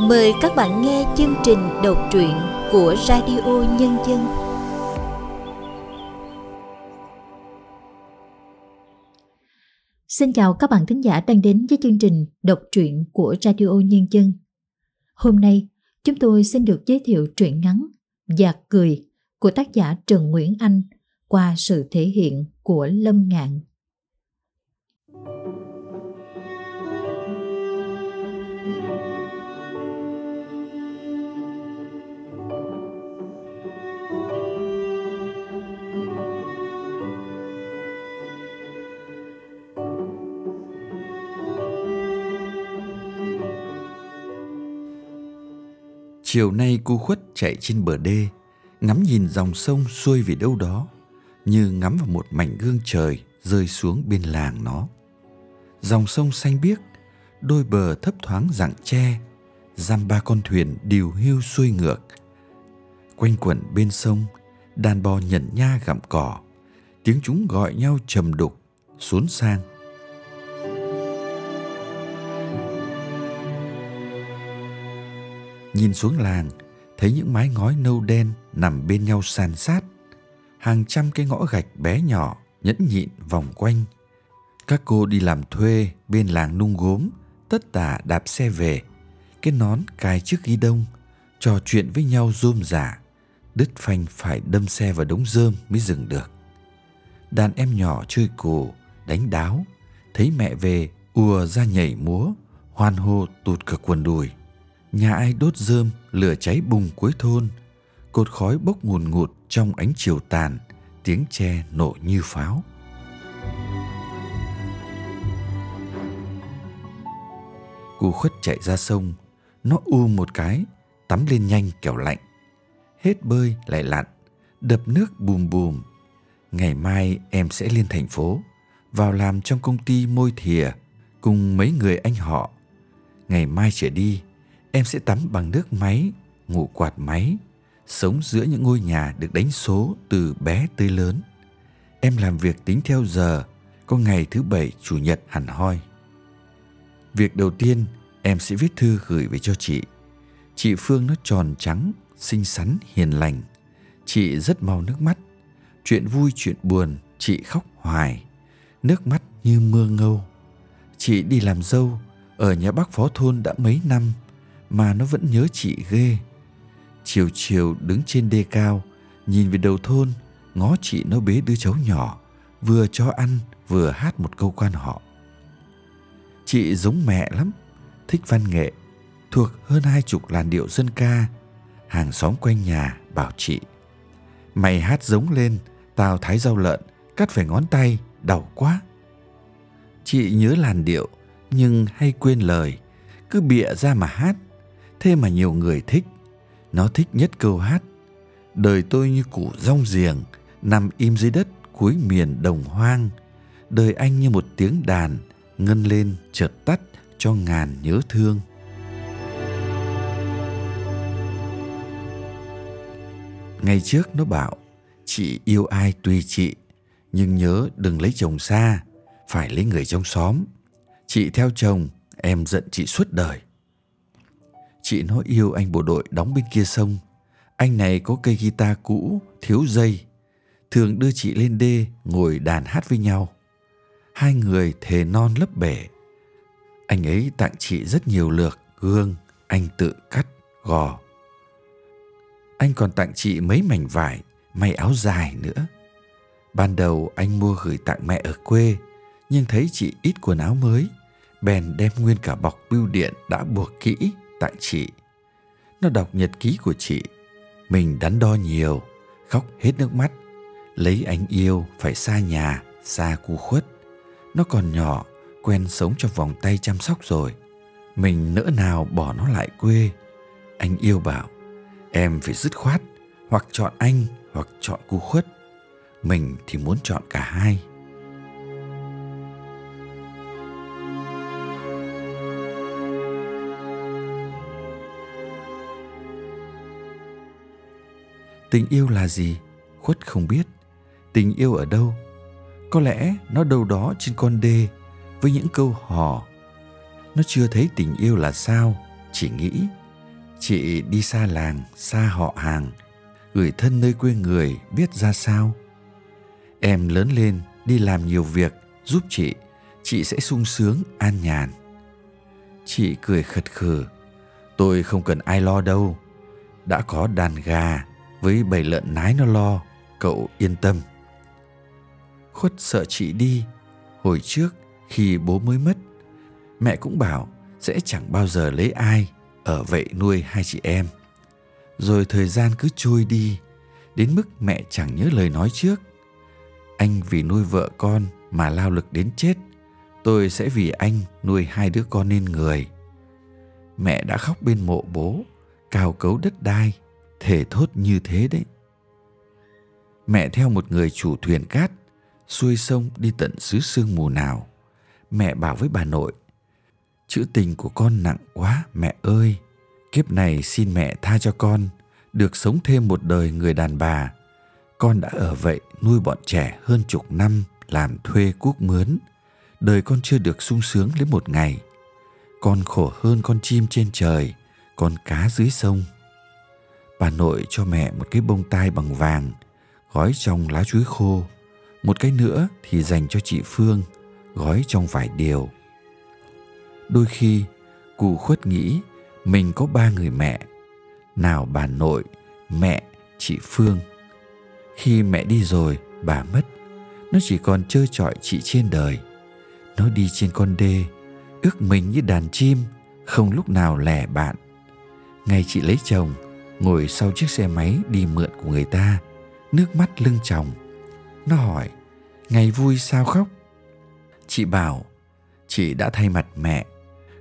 Mời các bạn nghe chương trình đọc truyện của Radio Nhân dân. Xin chào các bạn thính giả đang đến với chương trình đọc truyện của Radio Nhân dân. Hôm nay, chúng tôi xin được giới thiệu truyện ngắn Giạc cười của tác giả Trần Nguyễn Anh qua sự thể hiện của Lâm Ngạn. Chiều nay cu khuất chạy trên bờ đê, ngắm nhìn dòng sông xuôi về đâu đó, như ngắm vào một mảnh gương trời rơi xuống bên làng nó. Dòng sông xanh biếc, đôi bờ thấp thoáng rặng tre, giam ba con thuyền điều hưu xuôi ngược. Quanh quẩn bên sông, đàn bò nhẩn nha gặm cỏ, tiếng chúng gọi nhau trầm đục, xuống sang Nhìn xuống làng, thấy những mái ngói nâu đen nằm bên nhau sàn sát. Hàng trăm cái ngõ gạch bé nhỏ nhẫn nhịn vòng quanh. Các cô đi làm thuê bên làng nung gốm, tất tả đạp xe về. Cái nón cài trước ghi đông, trò chuyện với nhau rôm rả. Đứt phanh phải đâm xe vào đống rơm mới dừng được. Đàn em nhỏ chơi cù, đánh đáo, thấy mẹ về ùa ra nhảy múa, hoan hô tụt cả quần đùi nhà ai đốt rơm, lửa cháy bùng cuối thôn. Cột khói bốc ngùn ngụt trong ánh chiều tàn, tiếng tre nổ như pháo. Cụ khuất chạy ra sông, nó u một cái, tắm lên nhanh kẻo lạnh. Hết bơi lại lặn, đập nước bùm bùm. Ngày mai em sẽ lên thành phố, vào làm trong công ty môi thìa, cùng mấy người anh họ. Ngày mai trở đi em sẽ tắm bằng nước máy, ngủ quạt máy, sống giữa những ngôi nhà được đánh số từ bé tới lớn. Em làm việc tính theo giờ, có ngày thứ bảy, chủ nhật hẳn hoi. Việc đầu tiên, em sẽ viết thư gửi về cho chị. Chị Phương nó tròn trắng, xinh xắn, hiền lành. Chị rất mau nước mắt. Chuyện vui, chuyện buồn, chị khóc hoài. Nước mắt như mưa ngâu. Chị đi làm dâu, ở nhà bác phó thôn đã mấy năm, mà nó vẫn nhớ chị ghê. Chiều chiều đứng trên đê cao, nhìn về đầu thôn, ngó chị nó bế đứa cháu nhỏ, vừa cho ăn vừa hát một câu quan họ. Chị giống mẹ lắm, thích văn nghệ, thuộc hơn hai chục làn điệu dân ca. Hàng xóm quanh nhà bảo chị, mày hát giống lên, tao thái rau lợn, cắt phải ngón tay, đau quá. Chị nhớ làn điệu, nhưng hay quên lời, cứ bịa ra mà hát thế mà nhiều người thích. Nó thích nhất câu hát, đời tôi như củ rong giềng, nằm im dưới đất cuối miền đồng hoang. Đời anh như một tiếng đàn ngân lên chợt tắt cho ngàn nhớ thương. Ngày trước nó bảo, chị yêu ai tùy chị, nhưng nhớ đừng lấy chồng xa, phải lấy người trong xóm. Chị theo chồng, em giận chị suốt đời. Chị nó yêu anh bộ đội đóng bên kia sông. Anh này có cây guitar cũ, thiếu dây. Thường đưa chị lên đê ngồi đàn hát với nhau. Hai người thề non lấp bể. Anh ấy tặng chị rất nhiều lược, gương, anh tự cắt, gò. Anh còn tặng chị mấy mảnh vải, may áo dài nữa. Ban đầu anh mua gửi tặng mẹ ở quê, nhưng thấy chị ít quần áo mới, bèn đem nguyên cả bọc bưu điện đã buộc kỹ tại chị. Nó đọc nhật ký của chị. Mình đắn đo nhiều, khóc hết nước mắt. Lấy anh yêu phải xa nhà, xa cu khuất. Nó còn nhỏ, quen sống trong vòng tay chăm sóc rồi. Mình nỡ nào bỏ nó lại quê. Anh yêu bảo, em phải dứt khoát, hoặc chọn anh, hoặc chọn cu khuất. Mình thì muốn chọn cả hai. Tình yêu là gì? Khuất không biết. Tình yêu ở đâu? Có lẽ nó đâu đó trên con đê với những câu hò. Nó chưa thấy tình yêu là sao, chỉ nghĩ Chị đi xa làng, xa họ hàng, gửi thân nơi quê người biết ra sao. Em lớn lên đi làm nhiều việc giúp chị, chị sẽ sung sướng an nhàn. Chị cười khật khừ tôi không cần ai lo đâu, đã có đàn gà với bầy lợn nái nó lo, cậu yên tâm. Khuất sợ chị đi, hồi trước khi bố mới mất, mẹ cũng bảo sẽ chẳng bao giờ lấy ai ở vậy nuôi hai chị em. Rồi thời gian cứ trôi đi, đến mức mẹ chẳng nhớ lời nói trước. Anh vì nuôi vợ con mà lao lực đến chết, tôi sẽ vì anh nuôi hai đứa con nên người. Mẹ đã khóc bên mộ bố, cào cấu đất đai, thể thốt như thế đấy. Mẹ theo một người chủ thuyền cát, xuôi sông đi tận xứ sương mù nào. Mẹ bảo với bà nội, chữ tình của con nặng quá mẹ ơi. Kiếp này xin mẹ tha cho con, được sống thêm một đời người đàn bà. Con đã ở vậy nuôi bọn trẻ hơn chục năm làm thuê cuốc mướn. Đời con chưa được sung sướng đến một ngày. Con khổ hơn con chim trên trời, con cá dưới sông. Bà nội cho mẹ một cái bông tai bằng vàng, gói trong lá chuối khô. Một cái nữa thì dành cho chị Phương, gói trong vải điều. Đôi khi, cụ khuất nghĩ mình có ba người mẹ. Nào bà nội, mẹ, chị Phương. Khi mẹ đi rồi, bà mất. Nó chỉ còn chơi trọi chị trên đời. Nó đi trên con đê, ước mình như đàn chim, không lúc nào lẻ bạn. Ngày chị lấy chồng, ngồi sau chiếc xe máy đi mượn của người ta, nước mắt lưng chồng. Nó hỏi, ngày vui sao khóc? Chị bảo, chị đã thay mặt mẹ,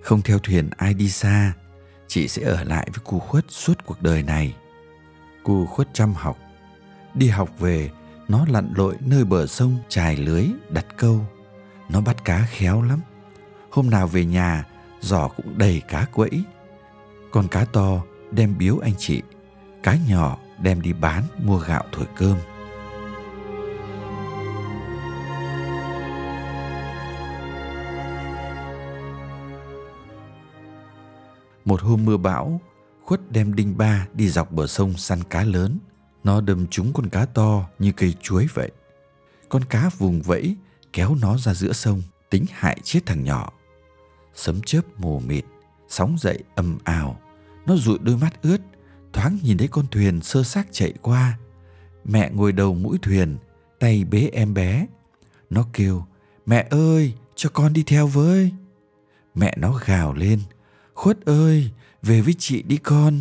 không theo thuyền ai đi xa, chị sẽ ở lại với cu khuất suốt cuộc đời này. Cu khuất chăm học, đi học về, nó lặn lội nơi bờ sông trài lưới đặt câu. Nó bắt cá khéo lắm. Hôm nào về nhà, giỏ cũng đầy cá quẫy. Con cá to đem biếu anh chị, cái nhỏ đem đi bán mua gạo thổi cơm. Một hôm mưa bão, Khuất đem đinh ba đi dọc bờ sông săn cá lớn. Nó đâm trúng con cá to như cây chuối vậy. Con cá vùng vẫy kéo nó ra giữa sông, tính hại chết thằng nhỏ. Sấm chớp mù mịt, sóng dậy âm ào. Nó dụi đôi mắt ướt, thoáng nhìn thấy con thuyền sơ xác chạy qua. Mẹ ngồi đầu mũi thuyền, tay bế em bé. Nó kêu, mẹ ơi, cho con đi theo với. Mẹ nó gào lên, Khuất ơi, về với chị đi con.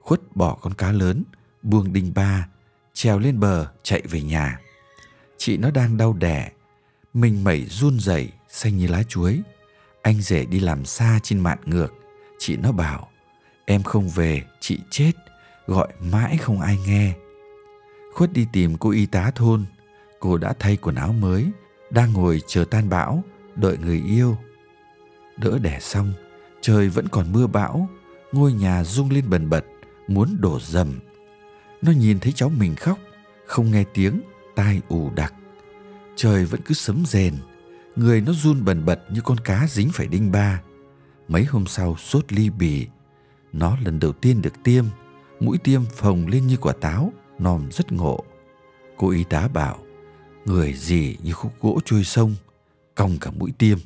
Khuất bỏ con cá lớn, buông đinh ba, trèo lên bờ chạy về nhà. Chị nó đang đau đẻ, mình mẩy run rẩy xanh như lá chuối. Anh rể đi làm xa trên mạn ngược, chị nó bảo, em không về, chị chết, gọi mãi không ai nghe. Khuất đi tìm cô y tá thôn, cô đã thay quần áo mới, đang ngồi chờ tan bão, đợi người yêu. Đỡ đẻ xong, trời vẫn còn mưa bão ngôi nhà rung lên bần bật muốn đổ dầm nó nhìn thấy cháu mình khóc không nghe tiếng tai ù đặc trời vẫn cứ sấm rền người nó run bần bật như con cá dính phải đinh ba mấy hôm sau sốt ly bì nó lần đầu tiên được tiêm, mũi tiêm phồng lên như quả táo, nòm rất ngộ. Cô y tá bảo, người gì như khúc gỗ trôi sông, cong cả mũi tiêm.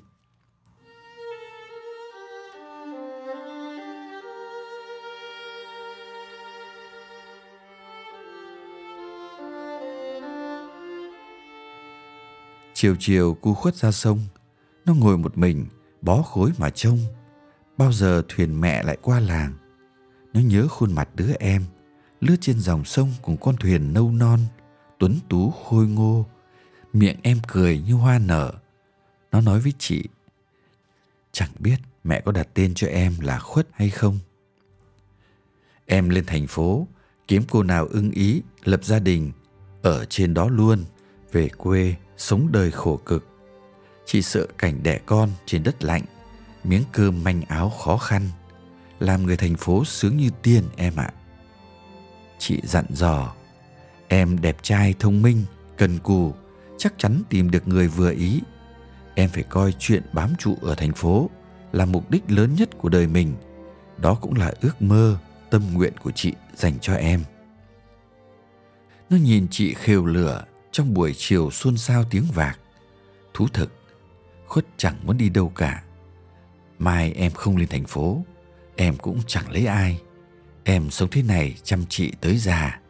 Chiều chiều cu khuất ra sông, Nó ngồi một mình, Bó khối mà trông. Bao giờ thuyền mẹ lại qua làng nó nhớ khuôn mặt đứa em Lướt trên dòng sông cùng con thuyền nâu non Tuấn tú khôi ngô Miệng em cười như hoa nở. Nó nói với chị Chẳng biết mẹ có đặt tên cho em là Khuất hay không? Em lên thành phố Kiếm cô nào ưng ý Lập gia đình Ở trên đó luôn Về quê sống đời khổ cực. Chị sợ cảnh đẻ con trên đất lạnh, miếng cơm manh áo khó khăn, làm người thành phố sướng như tiên em ạ. Chị dặn dò, em đẹp trai thông minh, cần cù, chắc chắn tìm được người vừa ý. Em phải coi chuyện bám trụ ở thành phố là mục đích lớn nhất của đời mình. Đó cũng là ước mơ, tâm nguyện của chị dành cho em. Nó nhìn chị khều lửa trong buổi chiều xuân sao tiếng vạc. Thú thực, Khuất chẳng muốn đi đâu cả. Mai em không lên thành phố, em cũng chẳng lấy ai. Em sống thế này chăm chị tới già.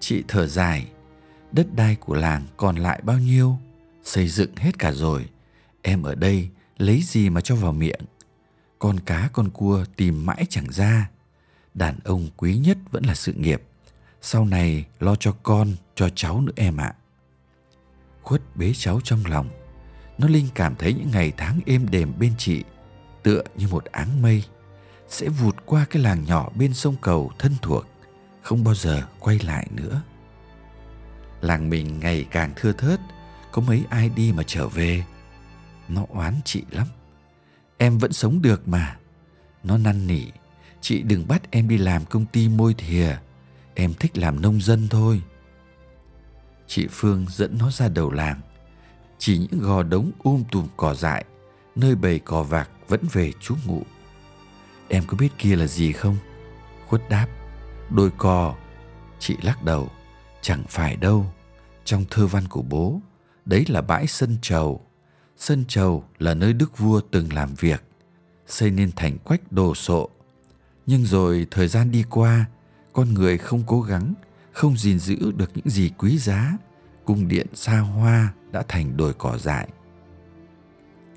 Chị thở dài, đất đai của làng còn lại bao nhiêu? Xây dựng hết cả rồi. Em ở đây lấy gì mà cho vào miệng? Con cá con cua tìm mãi chẳng ra. Đàn ông quý nhất vẫn là sự nghiệp. Sau này lo cho con, cho cháu nữa em ạ. Khuất bế cháu trong lòng. Nó linh cảm thấy những ngày tháng êm đềm bên chị tựa như một áng mây sẽ vụt qua cái làng nhỏ bên sông cầu thân thuộc, không bao giờ quay lại nữa. Làng mình ngày càng thưa thớt, có mấy ai đi mà trở về. Nó oán chị lắm. Em vẫn sống được mà. Nó năn nỉ, chị đừng bắt em đi làm công ty môi thìa, em thích làm nông dân thôi. Chị phương dẫn nó ra đầu làng. Chỉ những gò đống um tùm cỏ dại, nơi bầy cò vạc vẫn về trú ngụ em có biết kia là gì không? Khuất đáp, đôi cò chị lắc đầu, chẳng phải đâu. Trong thơ văn của bố, đấy là bãi sân trầu sân trầu là nơi đức vua từng làm việc, xây nên thành quách đồ sộ. Nhưng rồi thời gian đi qua, con người không cố gắng, không gìn giữ được những gì quý giá. Cung điện xa hoa đã thành đồi cỏ dại.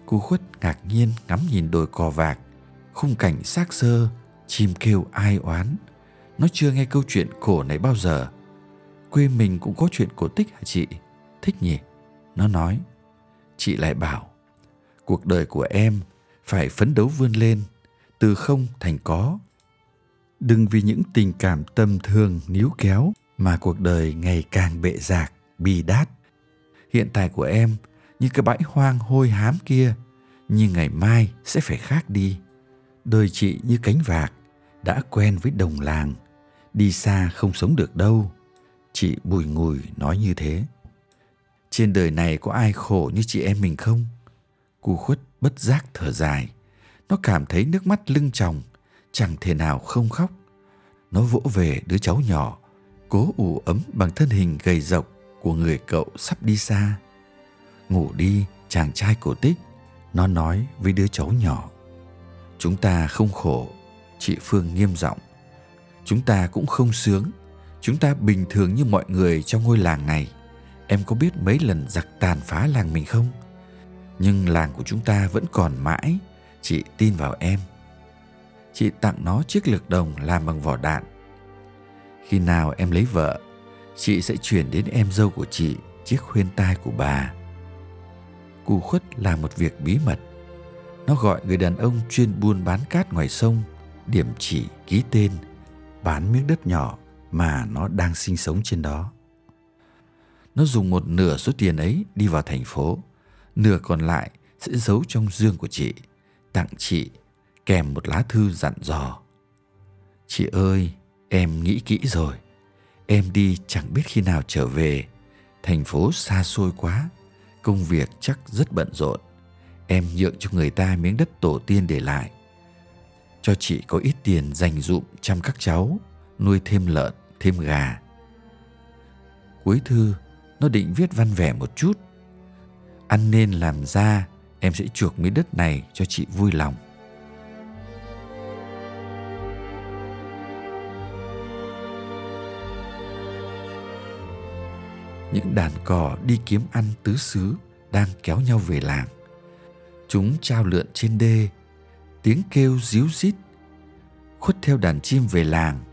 Cô khuất ngạc nhiên ngắm nhìn đồi cỏ vạc khung cảnh xác sơ, chim kêu ai oán. Nó chưa nghe câu chuyện cổ này bao giờ. Quê mình cũng có chuyện cổ tích hả chị? Thích nhỉ? Nó nói. Chị lại bảo, cuộc đời của em phải phấn đấu vươn lên, từ không thành có. Đừng vì những tình cảm tâm thương níu kéo mà cuộc đời ngày càng bệ rạc, bi đát. Hiện tại của em như cái bãi hoang hôi hám kia, nhưng ngày mai sẽ phải khác đi đời chị như cánh vạc, đã quen với đồng làng. Đi xa không sống được đâu. Chị bùi ngùi nói như thế. Trên đời này có ai khổ như chị em mình không? Cu khuất bất giác thở dài. Nó cảm thấy nước mắt lưng tròng. Chẳng thể nào không khóc. Nó vỗ về đứa cháu nhỏ, cố ủ ấm bằng thân hình gầy rộc của người cậu sắp đi xa. Ngủ đi, chàng trai cổ tích, nó nói với đứa cháu nhỏ chúng ta không khổ, chị phương nghiêm giọng. Chúng ta cũng không sướng. Chúng ta bình thường như mọi người trong ngôi làng này. Em có biết mấy lần giặc tàn phá làng mình không? Nhưng làng của chúng ta vẫn còn mãi. Chị tin vào em. Chị tặng nó chiếc lược đồng làm bằng vỏ đạn. Khi nào em lấy vợ, chị sẽ chuyển đến em dâu của chị chiếc khuyên tai của bà. Cu khuất là một việc bí mật nó gọi người đàn ông chuyên buôn bán cát ngoài sông, điểm chỉ ký tên, bán miếng đất nhỏ mà nó đang sinh sống trên đó. Nó dùng một nửa số tiền ấy đi vào thành phố, nửa còn lại sẽ giấu trong dương của chị, tặng chị kèm một lá thư dặn dò. Chị ơi, em nghĩ kỹ rồi. Em đi chẳng biết khi nào trở về. Thành phố xa xôi quá, công việc chắc rất bận rộn em nhượng cho người ta miếng đất tổ tiên để lại. Cho chị có ít tiền dành dụm chăm các cháu, nuôi thêm lợn, thêm gà. Cuối thư, nó định viết văn vẻ một chút. Ăn nên làm ra, em sẽ chuộc miếng đất này cho chị vui lòng. Những đàn cò đi kiếm ăn tứ xứ đang kéo nhau về làng chúng trao lượn trên đê. Tiếng kêu ríu rít. Khuất theo đàn chim về làng,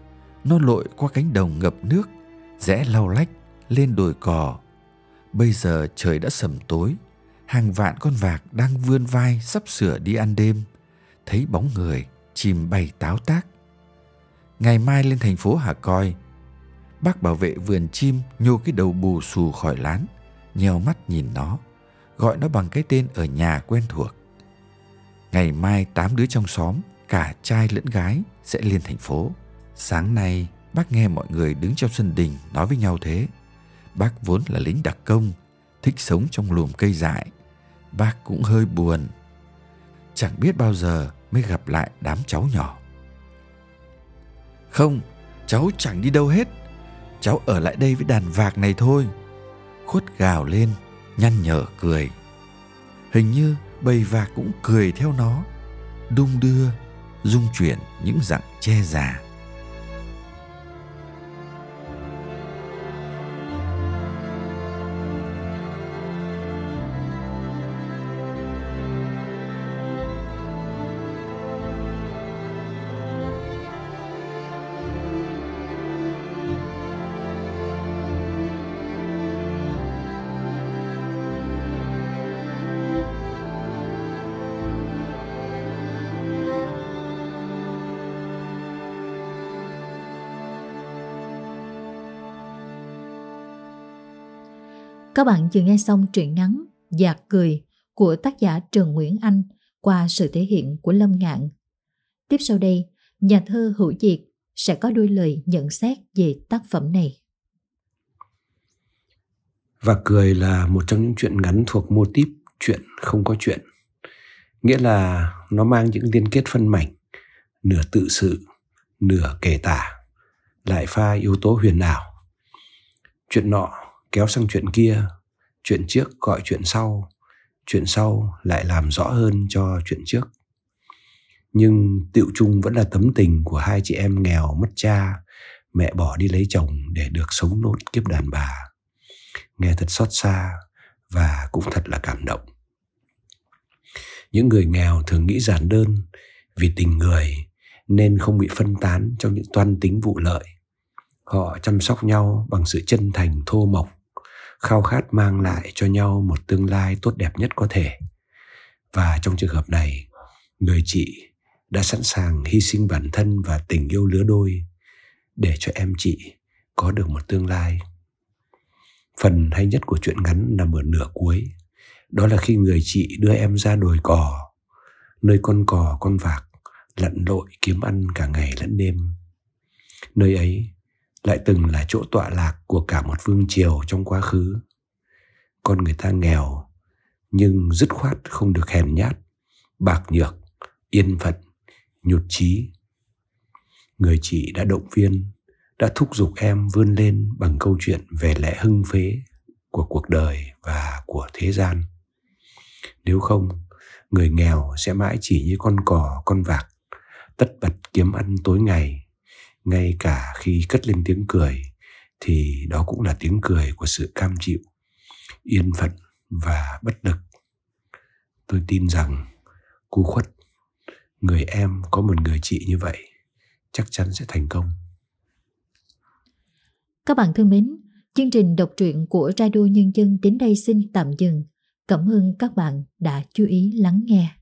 nó lội qua cánh đồng ngập nước, rẽ lau lách, lên đồi cỏ. bây giờ trời đã sầm tối, hàng vạn con vạc đang vươn vai sắp sửa đi ăn đêm. Thấy bóng người, chim bay táo tác. Ngày mai lên thành phố hà coi, bác bảo vệ vườn chim nhô cái đầu bù xù khỏi lán, nheo mắt nhìn nó gọi nó bằng cái tên ở nhà quen thuộc. Ngày mai tám đứa trong xóm cả trai lẫn gái sẽ lên thành phố. Sáng nay bác nghe mọi người đứng trong sân đình nói với nhau thế. Bác vốn là lính đặc công thích sống trong luồng cây dại. Bác cũng hơi buồn. Chẳng biết bao giờ mới gặp lại đám cháu nhỏ. Không, cháu chẳng đi đâu hết. Cháu ở lại đây với đàn vạc này thôi. Khuất gào lên, nhăn nhở cười. Hình như bầy vạc cũng cười theo nó, đung đưa, dung chuyển những dặng che già. Các bạn vừa nghe xong truyện ngắn giạc cười của tác giả Trần Nguyễn Anh qua sự thể hiện của Lâm Ngạn. Tiếp sau đây, nhà thơ Hữu Diệt sẽ có đôi lời nhận xét về tác phẩm này. Và cười là một trong những chuyện ngắn thuộc mô típ chuyện không có chuyện. Nghĩa là nó mang những liên kết phân mảnh, nửa tự sự, nửa kể tả, lại pha yếu tố huyền ảo. Chuyện nọ kéo sang chuyện kia, chuyện trước gọi chuyện sau chuyện sau lại làm rõ hơn cho chuyện trước. Nhưng tiệu chung vẫn là tấm tình của hai chị em nghèo mất cha, mẹ bỏ đi lấy chồng để được sống nốt kiếp đàn bà. Nghe thật xót xa và cũng thật là cảm động. Những người nghèo thường nghĩ giản đơn vì tình người nên không bị phân tán trong những toan tính vụ lợi. Họ chăm sóc nhau bằng sự chân thành, thô mộc khao khát mang lại cho nhau một tương lai tốt đẹp nhất có thể. Và trong trường hợp này, người chị đã sẵn sàng hy sinh bản thân và tình yêu lứa đôi để cho em chị có được một tương lai. Phần hay nhất của chuyện ngắn nằm ở nửa cuối, đó là khi người chị đưa em ra đồi cò nơi con cò con vạc lặn lội kiếm ăn cả ngày lẫn đêm. Nơi ấy lại từng là chỗ tọa lạc của cả một vương triều trong quá khứ. Con người ta nghèo, nhưng dứt khoát không được hèn nhát, bạc nhược, yên phận, nhụt chí. Người chị đã động viên, đã thúc giục em vươn lên bằng câu chuyện về lẽ hưng phế của cuộc đời và của thế gian. Nếu không, người nghèo sẽ mãi chỉ như con cò, con vạc, tất bật kiếm ăn tối ngày ngay cả khi cất lên tiếng cười, thì đó cũng là tiếng cười của sự cam chịu, yên phận và bất lực. Tôi tin rằng, cú khuất, người em có một người chị như vậy, chắc chắn sẽ thành công. Các bạn thân mến, chương trình đọc truyện của radio nhân dân đến đây xin tạm dừng. Cảm ơn các bạn đã chú ý lắng nghe.